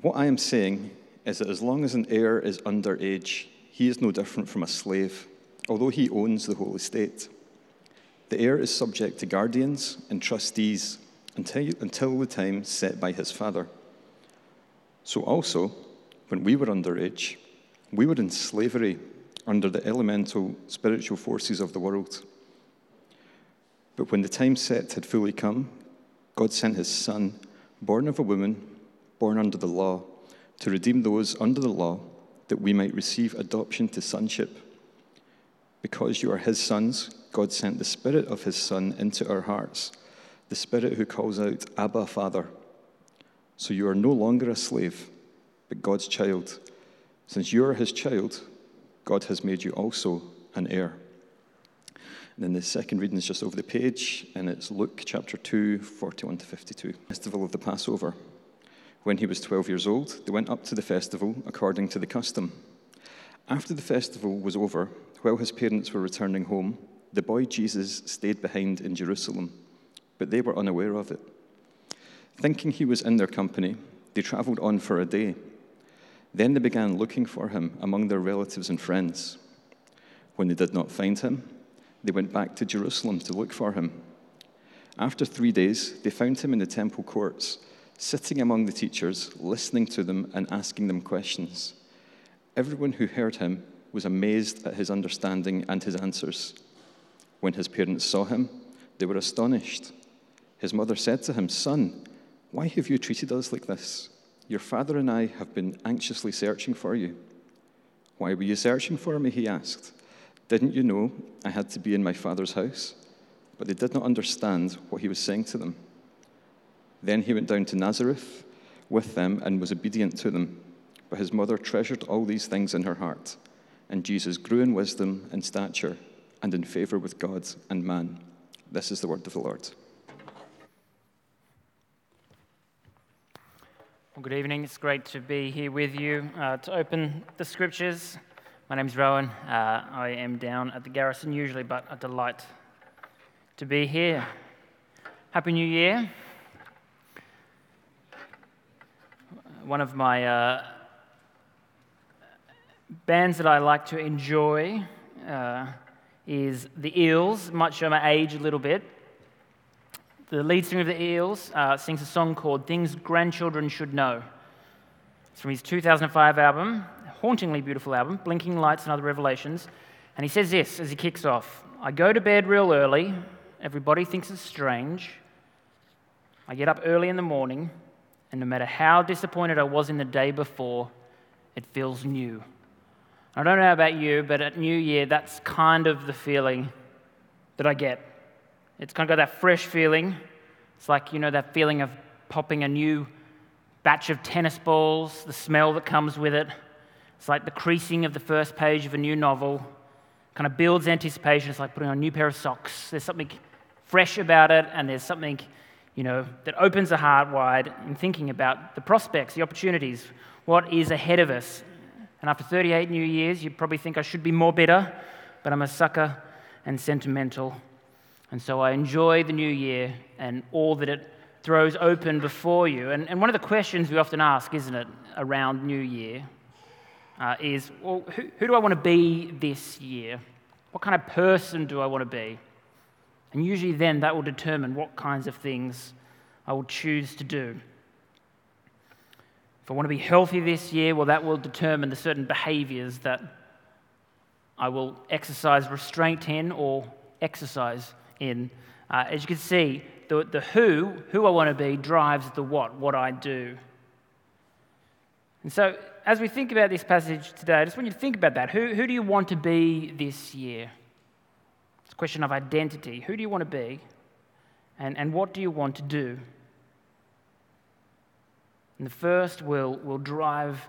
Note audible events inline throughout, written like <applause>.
What I am saying is that as long as an heir is under age, he is no different from a slave, although he owns the whole estate. The heir is subject to guardians and trustees until, until the time set by his father. So also, when we were underage, we were in slavery under the elemental spiritual forces of the world. But when the time set had fully come, God sent his Son, born of a woman, born under the law, to redeem those under the law, that we might receive adoption to sonship. Because you are his sons, God sent the Spirit of his Son into our hearts, the Spirit who calls out, Abba, Father. So you are no longer a slave, but God's child. Since you are his child, God has made you also an heir. And then the second reading is just over the page, and it's Luke chapter 2, 41 to 52. Festival of the Passover. When he was 12 years old, they went up to the festival according to the custom. After the festival was over, while his parents were returning home, the boy Jesus stayed behind in Jerusalem, but they were unaware of it. Thinking he was in their company, they traveled on for a day. Then they began looking for him among their relatives and friends. When they did not find him, they went back to Jerusalem to look for him. After three days, they found him in the temple courts, sitting among the teachers, listening to them and asking them questions. Everyone who heard him was amazed at his understanding and his answers. When his parents saw him, they were astonished. His mother said to him, Son, why have you treated us like this? Your father and I have been anxiously searching for you. Why were you searching for me? He asked. Didn't you know I had to be in my father's house? But they did not understand what he was saying to them. Then he went down to Nazareth with them and was obedient to them. But his mother treasured all these things in her heart. And Jesus grew in wisdom and stature and in favor with God and man. This is the word of the Lord. Well, good evening. It's great to be here with you uh, to open the scriptures. My name's Rowan. Uh, I am down at the garrison usually, but a delight to be here. Happy New Year. One of my uh, bands that I like to enjoy uh, is the Eels, much show my age a little bit the lead singer of the Eels uh, sings a song called Things Grandchildren Should Know. It's from his 2005 album, hauntingly beautiful album, Blinking Lights and Other Revelations. And he says this as he kicks off I go to bed real early. Everybody thinks it's strange. I get up early in the morning, and no matter how disappointed I was in the day before, it feels new. I don't know about you, but at New Year, that's kind of the feeling that I get. It's kind of got that fresh feeling. It's like, you know, that feeling of popping a new batch of tennis balls, the smell that comes with it. It's like the creasing of the first page of a new novel. Kind of builds anticipation. It's like putting on a new pair of socks. There's something fresh about it, and there's something, you know, that opens the heart wide in thinking about the prospects, the opportunities, what is ahead of us. And after 38 New Years, you probably think I should be more bitter, but I'm a sucker and sentimental and so I enjoy the new year and all that it throws open before you. And, and one of the questions we often ask, isn't it, around New Year, uh, is well, who, who do I want to be this year? What kind of person do I want to be? And usually then that will determine what kinds of things I will choose to do. If I want to be healthy this year, well, that will determine the certain behaviors that I will exercise restraint in or exercise in. Uh, as you can see, the, the who, who I want to be, drives the what, what I do. And so, as we think about this passage today, I just want you to think about that. Who, who do you want to be this year? Question of identity. Who do you want to be? And, and what do you want to do? And the first will, will drive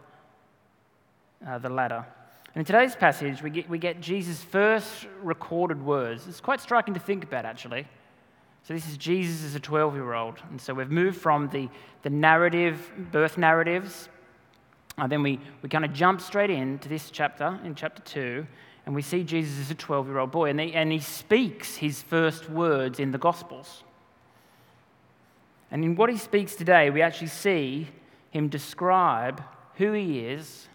uh, the latter. And in today's passage, we get, we get Jesus' first recorded words. It's quite striking to think about, actually. So, this is Jesus as a 12 year old. And so, we've moved from the, the narrative, birth narratives, and then we, we kind of jump straight into this chapter, in chapter 2, and we see Jesus as a 12 year old boy. And he, and he speaks his first words in the Gospels. And in what he speaks today, we actually see him describe who he is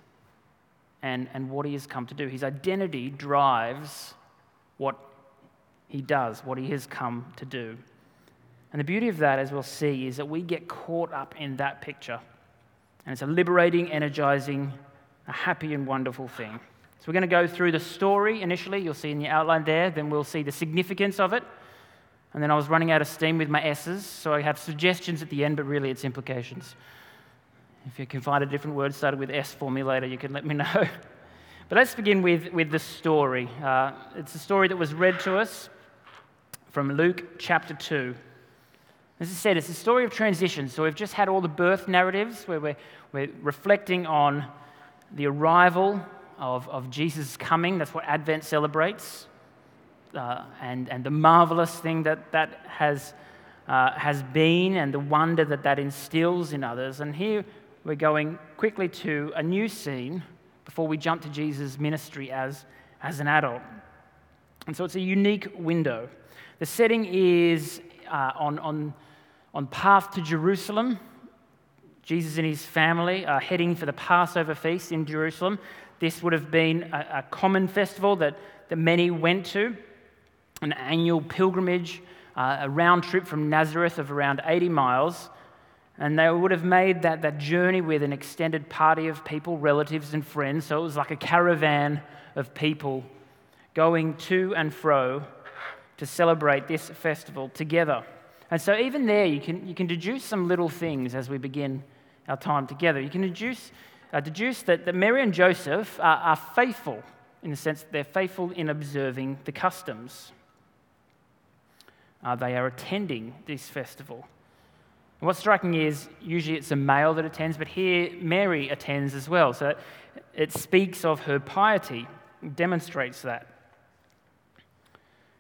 and, and what he has come to do. His identity drives what he does, what he has come to do. And the beauty of that, as we'll see, is that we get caught up in that picture. And it's a liberating, energizing, a happy and wonderful thing. So we're going to go through the story initially. You'll see in the outline there. Then we'll see the significance of it. And then I was running out of steam with my S's, so I have suggestions at the end, but really it's implications. If you can find a different word started with S for me later, you can let me <laughs> know. But let's begin with, with the story. Uh, it's a story that was read to us from Luke chapter 2. As I said, it's a story of transition. So we've just had all the birth narratives where we're, we're reflecting on the arrival of, of Jesus coming. That's what Advent celebrates. Uh, and, and the marvelous thing that that has, uh, has been and the wonder that that instills in others. And here we're going quickly to a new scene before we jump to Jesus' ministry as, as an adult. And so it's a unique window. The setting is uh, on, on, on path to Jerusalem. Jesus and his family are heading for the Passover feast in Jerusalem. This would have been a, a common festival that, that many went to, an annual pilgrimage, uh, a round trip from Nazareth of around 80 miles. And they would have made that, that journey with an extended party of people, relatives and friends. So it was like a caravan of people going to and fro to celebrate this festival together. And so, even there, you can, you can deduce some little things as we begin our time together. You can deduce, uh, deduce that, that Mary and Joseph are, are faithful in the sense that they're faithful in observing the customs. Uh, they are attending this festival. And what's striking is usually it's a male that attends, but here Mary attends as well. So it speaks of her piety, demonstrates that.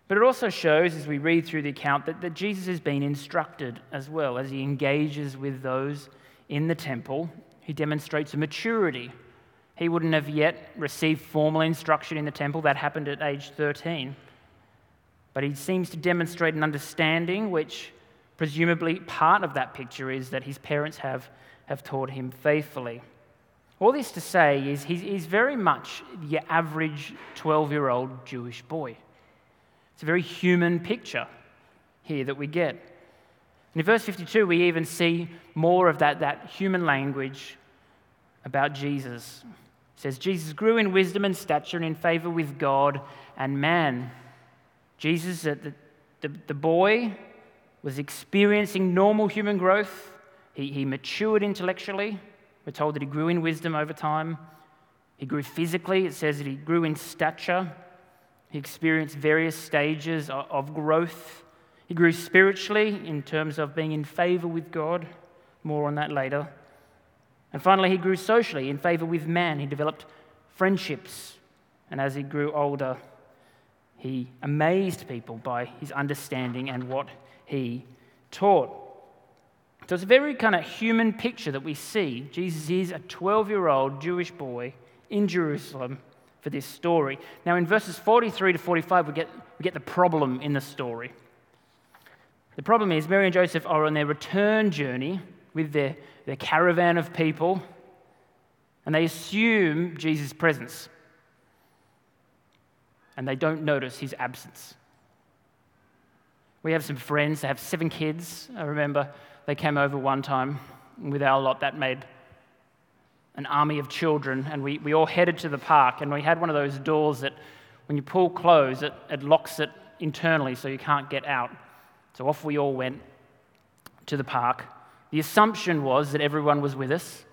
But it also shows, as we read through the account, that, that Jesus has been instructed as well as he engages with those in the temple. He demonstrates a maturity. He wouldn't have yet received formal instruction in the temple, that happened at age 13. But he seems to demonstrate an understanding which Presumably, part of that picture is that his parents have, have taught him faithfully. All this to say is he's, he's very much your average 12 year old Jewish boy. It's a very human picture here that we get. And in verse 52, we even see more of that, that human language about Jesus. It says, Jesus grew in wisdom and stature and in favor with God and man. Jesus, the, the, the boy, was experiencing normal human growth. He, he matured intellectually. We're told that he grew in wisdom over time. He grew physically. It says that he grew in stature. He experienced various stages of, of growth. He grew spiritually in terms of being in favor with God. More on that later. And finally, he grew socially in favor with man. He developed friendships. And as he grew older, he amazed people by his understanding and what he taught. So it's a very kind of human picture that we see. Jesus is a 12 year old Jewish boy in Jerusalem for this story. Now, in verses 43 to 45, we get, we get the problem in the story. The problem is Mary and Joseph are on their return journey with their, their caravan of people, and they assume Jesus' presence. And they don't notice his absence. We have some friends that have seven kids. I remember they came over one time with our lot that made an army of children, and we, we all headed to the park. And we had one of those doors that, when you pull close, it, it locks it internally so you can't get out. So off we all went to the park. The assumption was that everyone was with us.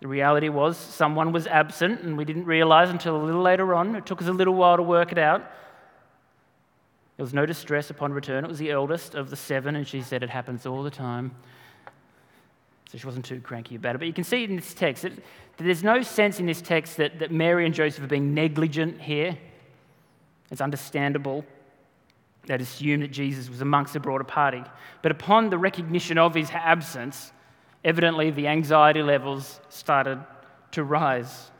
The reality was someone was absent, and we didn't realize until a little later on. It took us a little while to work it out. There was no distress upon return. It was the eldest of the seven, and she said it happens all the time. So she wasn't too cranky about it. But you can see in this text that, there's no sense in this text that, that Mary and Joseph are being negligent here. It's understandable. They'd assume that Jesus was amongst the broader party. But upon the recognition of his absence, evidently the anxiety levels started to rise.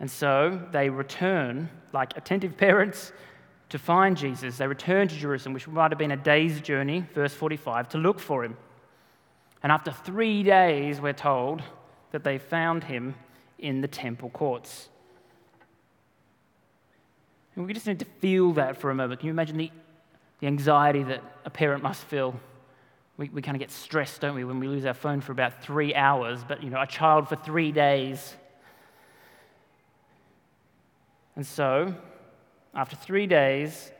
And so they return, like attentive <laughs> parents, to find Jesus. They return to Jerusalem, which might have been a day's journey, verse 45, to look for him. And after three days, we're told that they found him in the temple courts. And we just need to feel that for a moment. Can you imagine the, the anxiety that a parent must feel? We, we kind of get stressed, don't we, when we lose our phone for about three hours, but you know, a child for three days. And so, after three days,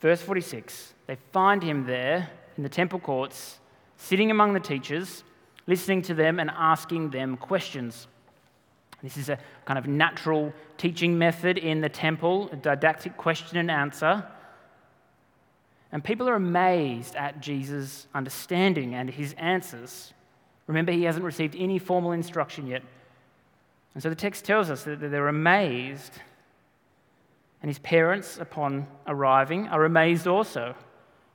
verse 46, they find him there in the temple courts, sitting among the teachers, listening to them and asking them questions. This is a kind of natural teaching method in the temple, a didactic question and answer. And people are amazed at Jesus' understanding and his answers. Remember, he hasn't received any formal instruction yet. And so the text tells us that they're amazed. And his parents, upon arriving, are amazed also.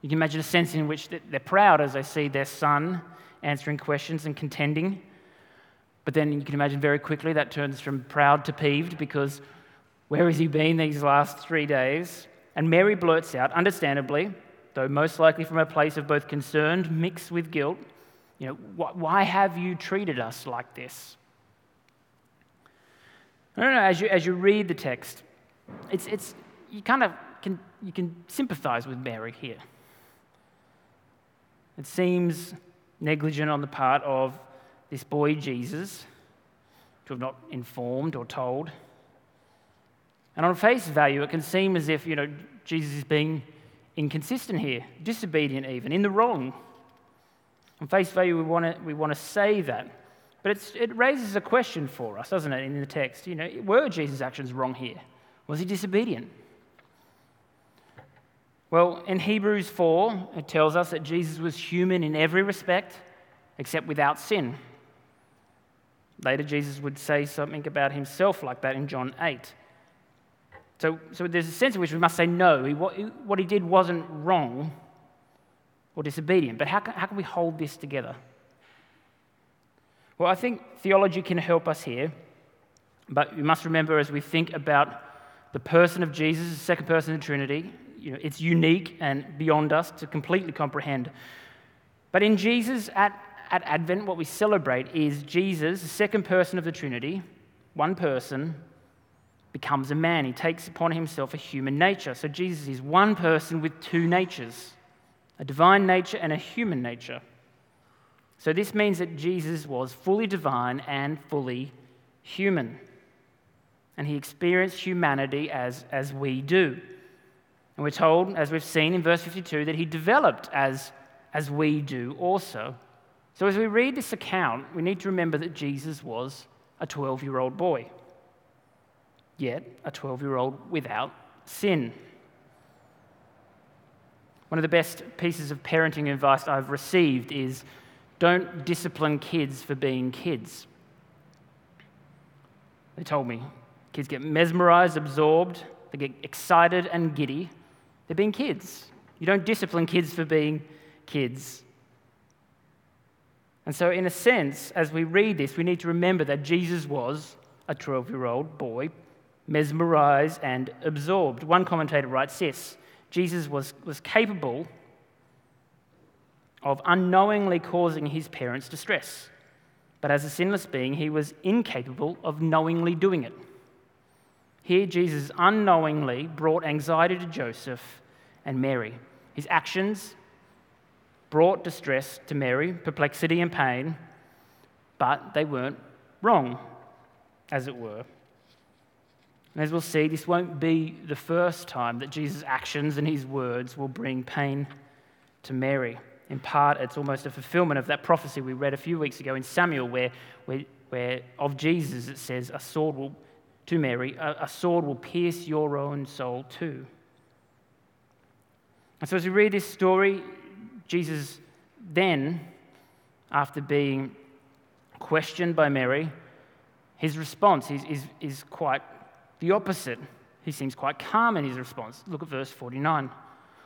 You can imagine a sense in which they're proud as they see their son answering questions and contending. But then you can imagine very quickly that turns from proud to peeved because where has he been these last three days? And Mary blurts out, understandably, though most likely from a place of both concern mixed with guilt, you know, why have you treated us like this? I don't know, as you, as you read the text, it's, it's, you kind of can, you can sympathize with Mary here. It seems negligent on the part of this boy Jesus to have not informed or told. And on face value, it can seem as if, you know, Jesus is being inconsistent here, disobedient even, in the wrong. On face value, we want to, we want to say that. But it raises a question for us, doesn't it, in the text? You know, were Jesus' actions wrong here? Was he disobedient? Well, in Hebrews 4, it tells us that Jesus was human in every respect except without sin. Later, Jesus would say something about himself like that in John 8. So, so there's a sense in which we must say no. He, what, what he did wasn't wrong or disobedient. But how can, how can we hold this together? Well, I think theology can help us here. But we must remember as we think about the person of Jesus, the second person of the Trinity, you know, it's unique and beyond us to completely comprehend. But in Jesus, at at Advent, what we celebrate is Jesus, the second person of the Trinity, one person, becomes a man. He takes upon himself a human nature. So Jesus is one person with two natures a divine nature and a human nature. So this means that Jesus was fully divine and fully human. And he experienced humanity as, as we do. And we're told, as we've seen in verse 52, that he developed as, as we do also. So, as we read this account, we need to remember that Jesus was a 12 year old boy, yet a 12 year old without sin. One of the best pieces of parenting advice I've received is don't discipline kids for being kids. They told me kids get mesmerized, absorbed, they get excited and giddy. They're being kids. You don't discipline kids for being kids. And so, in a sense, as we read this, we need to remember that Jesus was a 12 year old boy, mesmerized and absorbed. One commentator writes this Jesus was, was capable of unknowingly causing his parents distress, but as a sinless being, he was incapable of knowingly doing it. Here, Jesus unknowingly brought anxiety to Joseph and Mary. His actions brought distress to Mary, perplexity and pain, but they weren't wrong, as it were. And as we'll see, this won't be the first time that Jesus' actions and his words will bring pain to Mary. In part, it's almost a fulfillment of that prophecy we read a few weeks ago in Samuel, where, where, where of Jesus it says, A sword will, to Mary, a, a sword will pierce your own soul too. And so as we read this story, Jesus then, after being questioned by Mary, his response is, is, is quite the opposite. He seems quite calm in his response. Look at verse 49.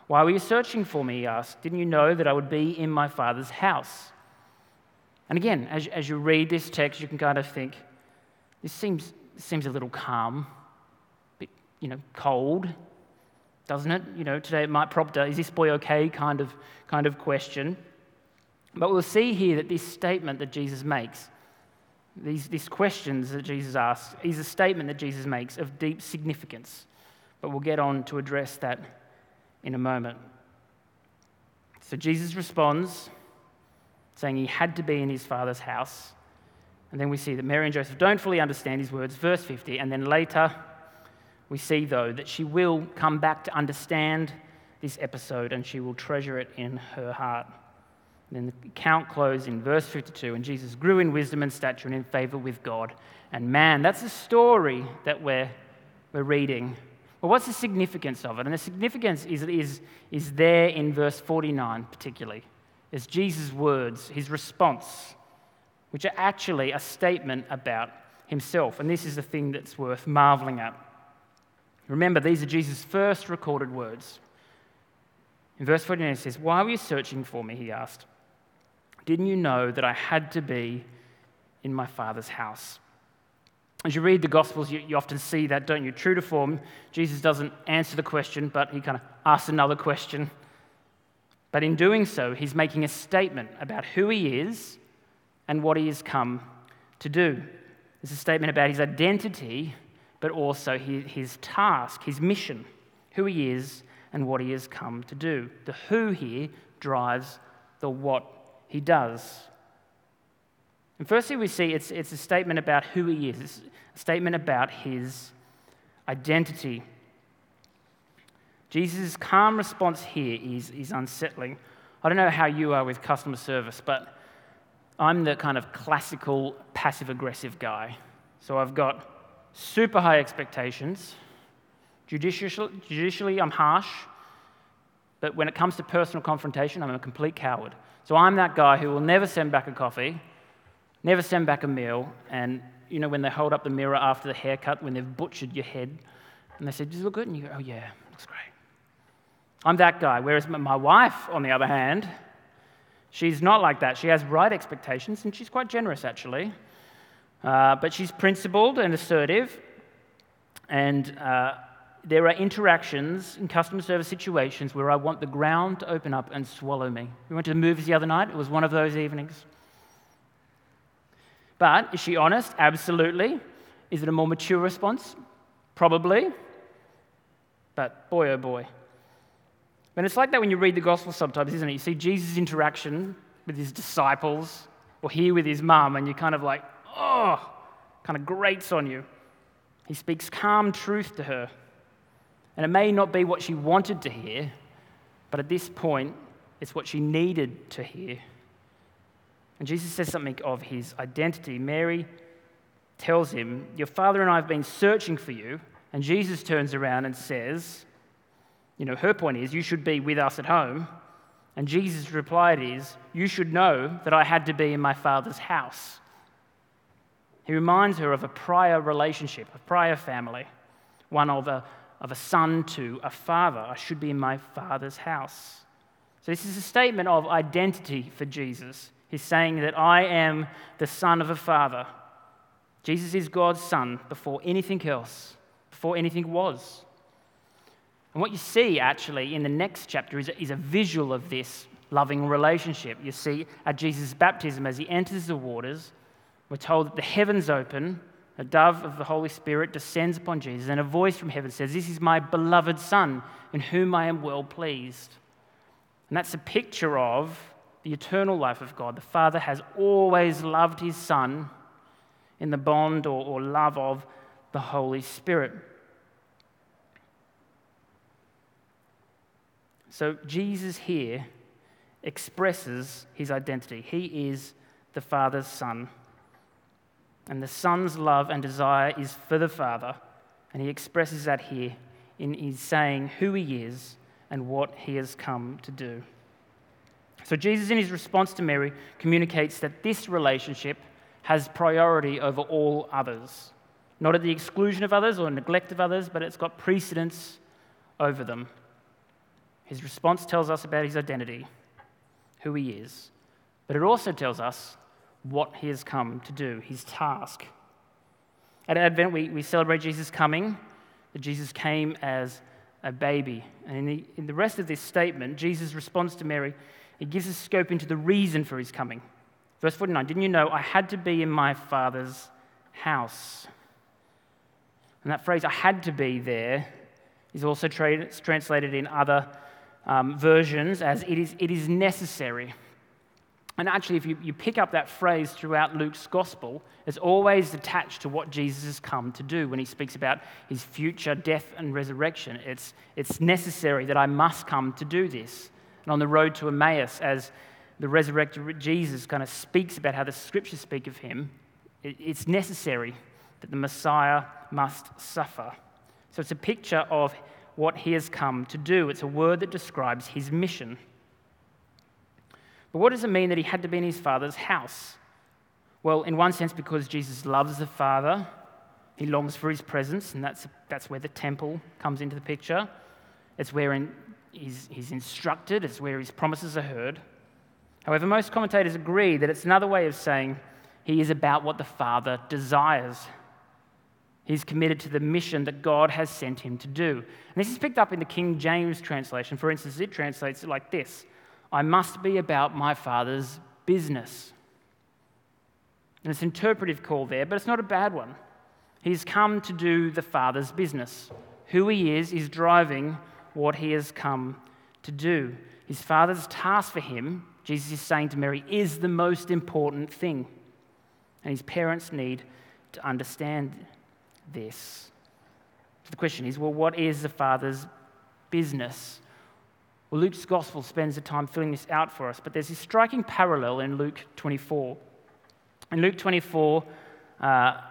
Why were you searching for me? He asked. Didn't you know that I would be in my father's house? And again, as, as you read this text, you can kind of think, this seems, seems a little calm, a bit, you know, cold doesn't it? You know, today it might prompt a, uh, is this boy okay kind of, kind of question. But we'll see here that this statement that Jesus makes, these, these questions that Jesus asks, is a statement that Jesus makes of deep significance. But we'll get on to address that in a moment. So Jesus responds, saying he had to be in his father's house. And then we see that Mary and Joseph don't fully understand his words, verse 50. And then later, we see, though, that she will come back to understand this episode and she will treasure it in her heart. And then the account closes in verse 52 and Jesus grew in wisdom and stature and in favor with God and man. That's the story that we're, we're reading. Well, what's the significance of it? And the significance is, is, is there in verse 49, particularly. It's Jesus' words, his response, which are actually a statement about himself. And this is the thing that's worth marveling at. Remember, these are Jesus' first recorded words. In verse 49, it says, Why were you searching for me? He asked. Didn't you know that I had to be in my Father's house? As you read the Gospels, you, you, often see that, don't you? True to form, Jesus doesn't answer the question, but he kind of asks another question. But in doing so, he's making a statement about who he is and what he has come to do. It's a statement about his identity but also his task, his mission, who he is and what he has come to do. The who here drives the what he does. And firstly, we see it's, it's a statement about who he is, it's a statement about his identity. Jesus' calm response here is, is unsettling. I don't know how you are with customer service, but I'm the kind of classical passive aggressive guy. So I've got super high expectations. Judicially, judicially, I'm harsh, but when it comes to personal confrontation, I'm a complete coward. So I'm that guy who will never send back a coffee, never send back a meal, and you know when they hold up the mirror after the haircut, when they've butchered your head, and they say, "Does it look good?" and you go, "Oh yeah, looks great." I'm that guy. Whereas my wife, on the other hand, she's not like that. She has right expectations, and she's quite generous actually. Uh, but she's principled and assertive, and uh, there are interactions in customer service situations where I want the ground to open up and swallow me. We went to the movies the other night, it was one of those evenings. But is she honest? Absolutely. Is it a more mature response? Probably. But boy, oh boy. And it's like that when you read the gospel sometimes, isn't it? You see Jesus' interaction with his disciples or here with his mum, and you're kind of like, oh, kind of grates on you. He speaks calm truth to her. And it may not be what she wanted to hear, but at this point, it's what she needed to hear. And Jesus says something of his identity. Mary tells him, Your father and I have been searching for you. And Jesus turns around and says, You know, her point is, You should be with us at home. And Jesus' reply is, You should know that I had to be in my father's house. He reminds her of a prior relationship, a prior family, one of a, of a son to a father. I should be in my father's house. So, this is a statement of identity for Jesus. He's saying that I am the son of a father. Jesus is God's son before anything else, before anything was. And what you see actually in the next chapter is is a visual of this loving relationship. You see at Jesus' baptism as he enters the waters, we're told that the heavens open, a dove of the Holy Spirit descends upon Jesus, and a voice from heaven says, This is my beloved Son, in whom I am well pleased. And that's a picture of the eternal life of God. The Father has always loved his Son in the bond or, or love of the Holy Spirit. So Jesus here expresses his identity. He is the Father's Son. And the Son's love and desire is for the Father. And he expresses that here in his saying who he is and what he has come to do. So, Jesus, in his response to Mary, communicates that this relationship has priority over all others. Not at the exclusion of others or neglect of others, but it's got precedence over them. His response tells us about his identity, who he is, but it also tells us what he has come to do, his task. At Advent, we, we celebrate Jesus coming, that Jesus came as a baby. And in the, in the rest of this statement, Jesus responds to Mary it gives us scope into the reason for his coming. Verse 49 Didn't you know I had to be in my father's house? And that phrase, I had to be there, is also tra- translated in other um, versions as it is, it is necessary. And actually, if you, you pick up that phrase throughout Luke's gospel, it's always attached to what Jesus has come to do when he speaks about his future death and resurrection. It's, it's necessary that I must come to do this. And on the road to Emmaus, as the resurrected Jesus kind of speaks about how the scriptures speak of him, it, it's necessary that the Messiah must suffer. So it's a picture of what he has come to do, it's a word that describes his mission. But what does it mean that he had to be in his Father's house? Well, in one sense, because Jesus loves the Father, he longs for his presence, and that's, that's where the temple comes into the picture. It's where in, he's, he's instructed, it's where his promises are heard. However, most commentators agree that it's another way of saying he is about what the Father desires. He's committed to the mission that God has sent him to do. And this is picked up in the King James translation. For instance, it translates it like this I must be about my Father's business. And it's an interpretive call there, but it's not a bad one. He's come to do the Father's business. Who he is is driving what he has come to do. His Father's task for him, Jesus is saying to Mary, is the most important thing. And his parents need to understand this. So the question is well, what is the Father's business? Well, Luke's gospel spends the time filling this out for us, but there's this striking parallel in Luke 24. In Luke 24, uh,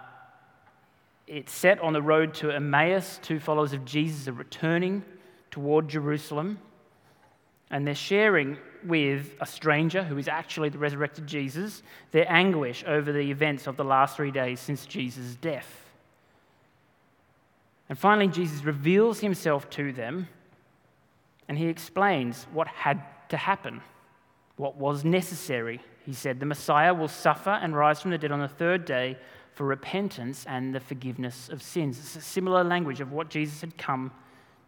it's set on the road to Emmaus. Two followers of Jesus are returning toward Jerusalem, and they're sharing with a stranger who is actually the resurrected Jesus their anguish over the events of the last three days since Jesus' death. And finally, Jesus reveals himself to them and he explains what had to happen, what was necessary. He said, The Messiah will suffer and rise from the dead on the third day for repentance and the forgiveness of sins. It's a similar language of what Jesus had come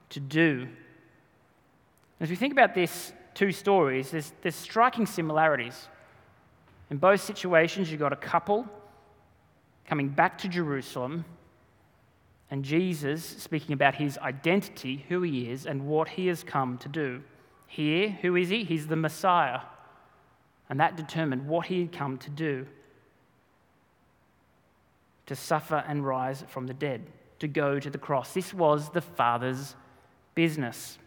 to do. As we think about these two stories, there's, there's striking similarities. In both situations, you've got a couple coming back to Jerusalem and Jesus speaking about his identity, who he is, and what he has come to do. Here, who is he? He's the Messiah. And that determined what he had come to do to suffer and rise from the dead, to go to the cross. This was the Father's business.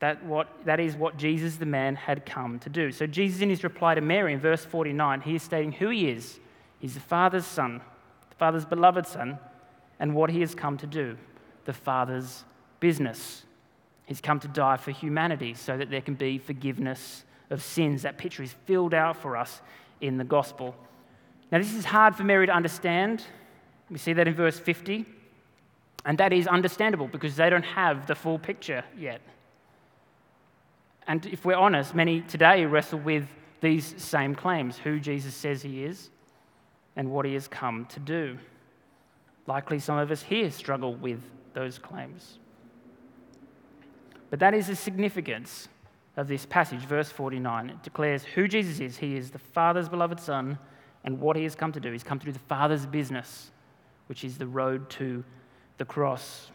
That, what, that is what Jesus, the man, had come to do. So, Jesus, in his reply to Mary in verse 49, he is stating who he is. He's the Father's Son, the Father's beloved Son and what he has come to do the Father's business. He's come to die for humanity so that there can be forgiveness of sins. That picture is filled out for us in the gospel. Now, this is hard for Mary to understand. We see that in verse 50. And that is understandable because they don't have the full picture yet. And if we're honest, many today wrestle with these same claims who Jesus says he is and what he has come to do. Likely some of us here struggle with those claims. But that is the significance of this passage, verse 49. It declares who Jesus is. He is the Father's beloved Son, and what he has come to do. He's come to do the Father's business, which is the road to the cross.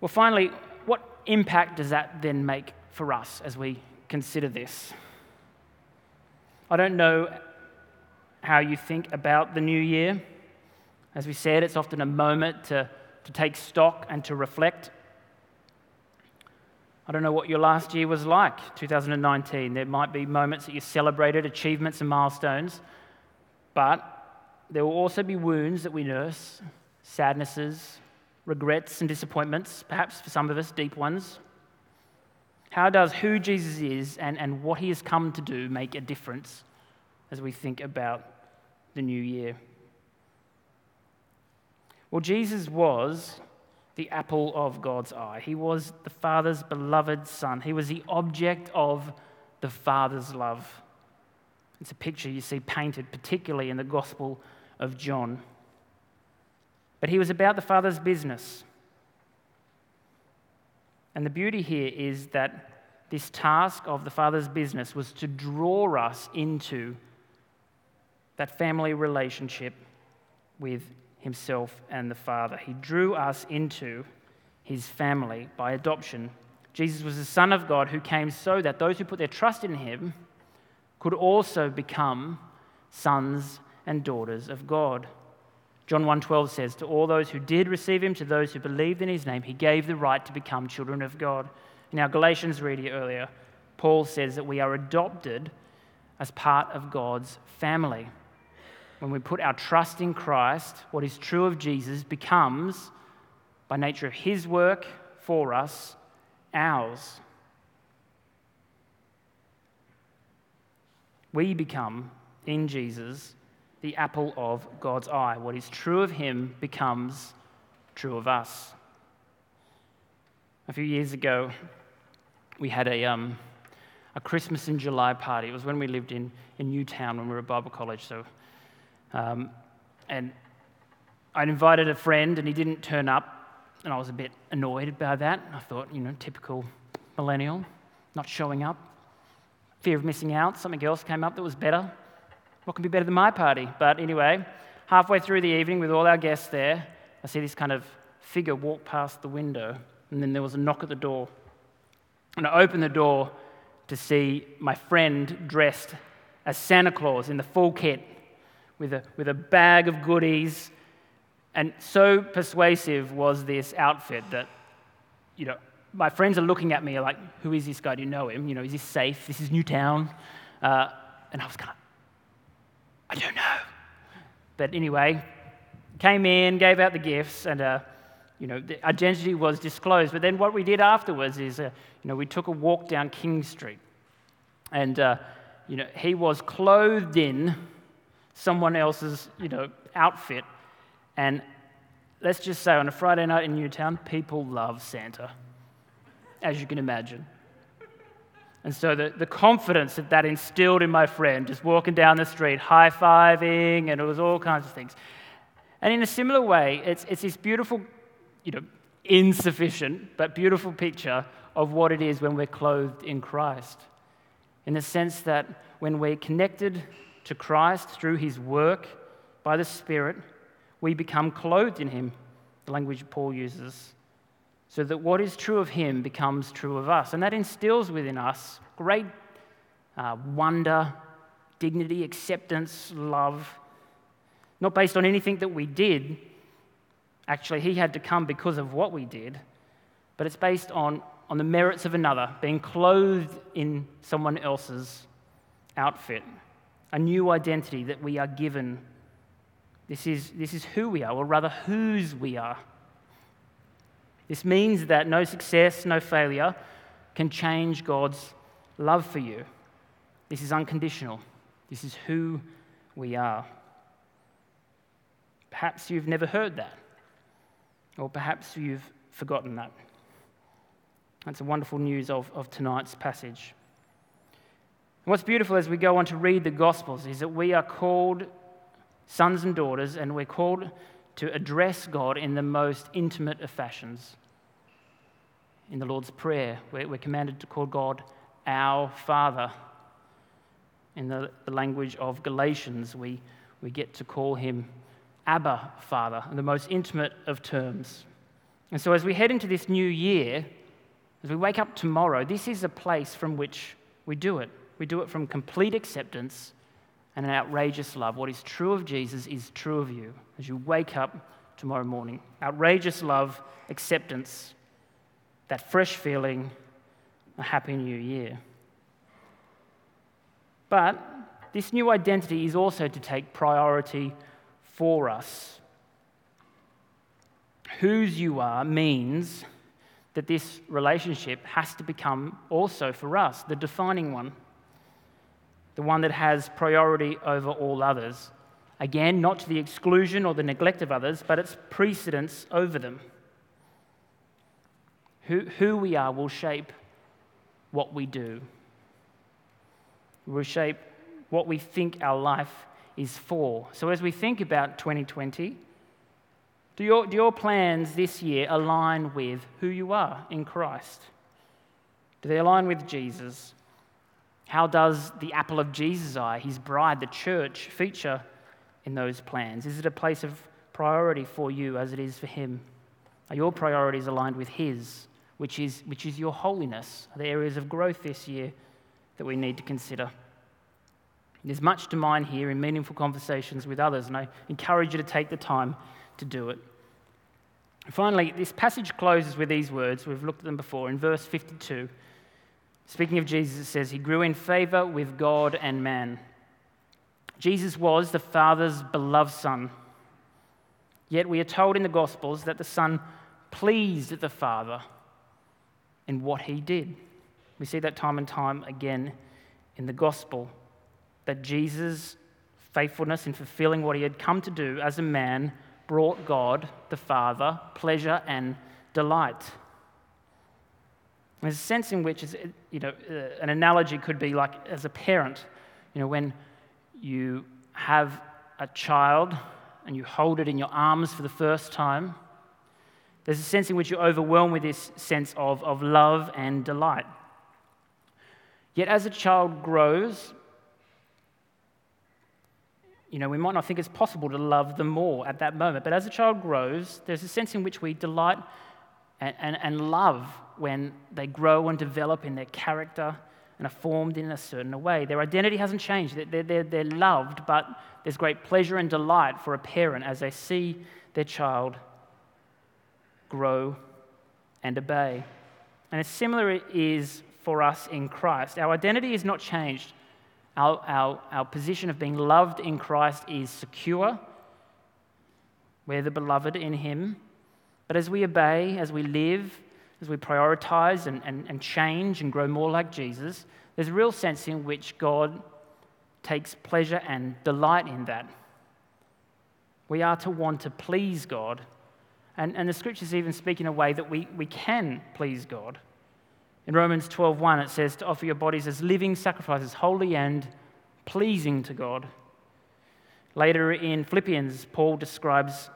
Well, finally, what impact does that then make for us as we consider this? I don't know how you think about the new year. As we said, it's often a moment to, to take stock and to reflect. I don't know what your last year was like, 2019. There might be moments that you celebrated, achievements and milestones, but there will also be wounds that we nurse, sadnesses, regrets, and disappointments, perhaps for some of us, deep ones. How does who Jesus is and, and what he has come to do make a difference as we think about the new year? Well, Jesus was the apple of God's eye. He was the Father's beloved Son. He was the object of the Father's love. It's a picture you see painted, particularly in the Gospel of John. But he was about the Father's business. And the beauty here is that this task of the Father's business was to draw us into that family relationship with Himself and the Father. He drew us into His family by adoption. Jesus was the Son of God who came so that those who put their trust in Him could also become sons and daughters of God. John 1:12 says, "To all those who did receive him, to those who believed in his name, he gave the right to become children of God." In our Galatians reading earlier, Paul says that we are adopted as part of God's family. When we put our trust in Christ, what is true of Jesus becomes, by nature of his work for us, ours. We become, in Jesus, the apple of God's eye. What is true of him becomes true of us. A few years ago, we had a, um, a Christmas in July party. It was when we lived in, in Newtown when we were at Bible college. So, um, and I'd invited a friend and he didn't turn up, and I was a bit annoyed by that. I thought, you know, typical millennial, not showing up, fear of missing out. Something else came up that was better. What can be better than my party? But anyway, halfway through the evening with all our guests there, I see this kind of figure walk past the window, and then there was a knock at the door. And I opened the door to see my friend dressed as Santa Claus in the full kit with a, with a bag of goodies. And so persuasive was this outfit that, you know, my friends are looking at me like, who is this guy? Do you know him? You know, is he safe? This is Newtown. Uh, and I was kind of, I don't know. But anyway, came in, gave out the gifts, and uh, you know, the identity was disclosed. But then what we did afterwards is, uh, you know, we took a walk down King Street, and uh, you know, he was clothed in someone else's, you know, outfit, and let's just say on a Friday night in Newtown, people love Santa, as you can imagine. And so the, the confidence that that instilled in my friend, just walking down the street, high fiving, and it was all kinds of things. And in a similar way, it's, it's this beautiful, you know, insufficient, but beautiful picture of what it is when we're clothed in Christ. In the sense that when we're connected to Christ through his work by the Spirit, we become clothed in him, the language Paul uses so that what is true of him becomes true of us. And that instills within us great uh, wonder, dignity, acceptance, love, not based on anything that we did. Actually, he had to come because of what we did, but it's based on, on the merits of another, being clothed in someone else's outfit, a new identity that we are given. This is, this is who we are, or rather, whose we are. This means that no success, no failure can change God's love for you. This is unconditional. This is who we are. Perhaps you've never heard that, or perhaps you've forgotten that. That's the wonderful news of, of tonight's passage. And what's beautiful as we go on to read the Gospels is that we are called sons and daughters, and we're called to address God in the most intimate of fashions. In the Lord's Prayer, we're, commanded to call God our Father. In the, the language of Galatians, we, we get to call him Abba Father, in the most intimate of terms. And so, as we head into this new year, as we wake up tomorrow, this is a place from which we do it. We do it from complete acceptance and an outrageous love. What is true of Jesus is true of you as you wake up tomorrow morning. Outrageous love, acceptance, that fresh feeling, a happy new year. But this new identity is also to take priority for us. Whose you are means that this relationship has to become also for us the defining one the one that has priority over all others. Again, not to the exclusion or the neglect of others, but its precedence over them. Who, who we are will shape what we do, We will shape what we think our life is for. So, as we think about 2020, do your, do your plans this year align with who you are in Christ? Do they align with Jesus? How does the apple of Jesus' eye, his bride, the church, feature in those plans? Is it a place of priority for you as it is for him? Are your priorities aligned with his, which is, which is your holiness? Are there areas of growth this year that we need to consider? There's much to mine here in meaningful conversations with others, and I encourage you to take the time to do it. Finally, this passage closes with these words. We've looked at them before. In verse 52, speaking of Jesus, it says, He grew in favor with God and man. Jesus was the Father's beloved Son. Yet we are told in the Gospels that the Son pleased the Father in what he did. We see that time and time again in the Gospel that Jesus' faithfulness in fulfilling what he had come to do as a man brought God, the Father, pleasure and delight. There's a sense in which, you know, uh, an analogy could be like as a parent, you know, when you have a child and you hold it in your arms for the first time, there's a sense in which you're overwhelmed with this sense of, of love and delight. Yet as a child grows, you know, we might not think it's possible to love them more at that moment. But as a child grows, there's a sense in which we delight and, and, and love when they grow and develop in their character and are formed in a certain way. Their identity hasn't changed. They're, they're, they're loved, but there's great pleasure and delight for a parent as they see their child grow and obey. And as similar it is for us in Christ. Our identity is not changed. Our, our, our position of being loved in Christ is secure. We're the beloved in Him. But as we obey, as we live, as we prioritize and, and, and change and grow more like Jesus, there's a real sense in which God takes pleasure and delight in that. We are to want to please God. And, and the scriptures even speak in a way that we, we can please God. In Romans 12:1 it says to offer your bodies as living sacrifices, holy and pleasing to God. Later in Philippians, Paul describes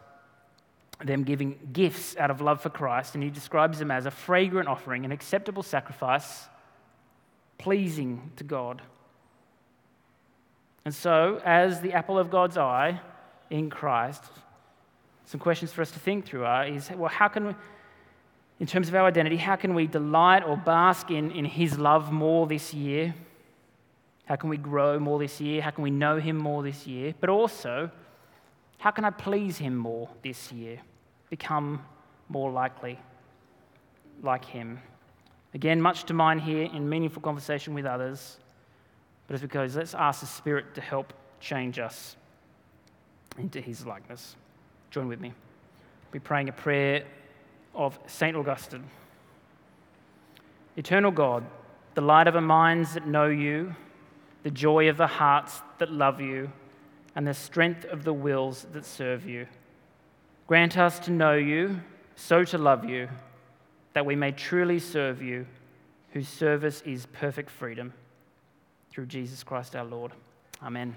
them giving gifts out of love for Christ, and he describes them as a fragrant offering, an acceptable sacrifice, pleasing to God. And so, as the apple of God's eye in Christ, some questions for us to think through are is well, how can we, in terms of our identity, how can we delight or bask in, in His love more this year? How can we grow more this year? How can we know Him more this year? But also, how can I please Him more this year? Become more likely like Him. Again, much to mind here in meaningful conversation with others. But as we let's ask the Spirit to help change us into His likeness. Join with me. We'll be praying a prayer of St. Augustine. Eternal God, the light of the minds that know you, the joy of the hearts that love you, and the strength of the wills that serve you. Grant us to know you, so to love you, that we may truly serve you, whose service is perfect freedom. Through Jesus Christ our Lord. Amen.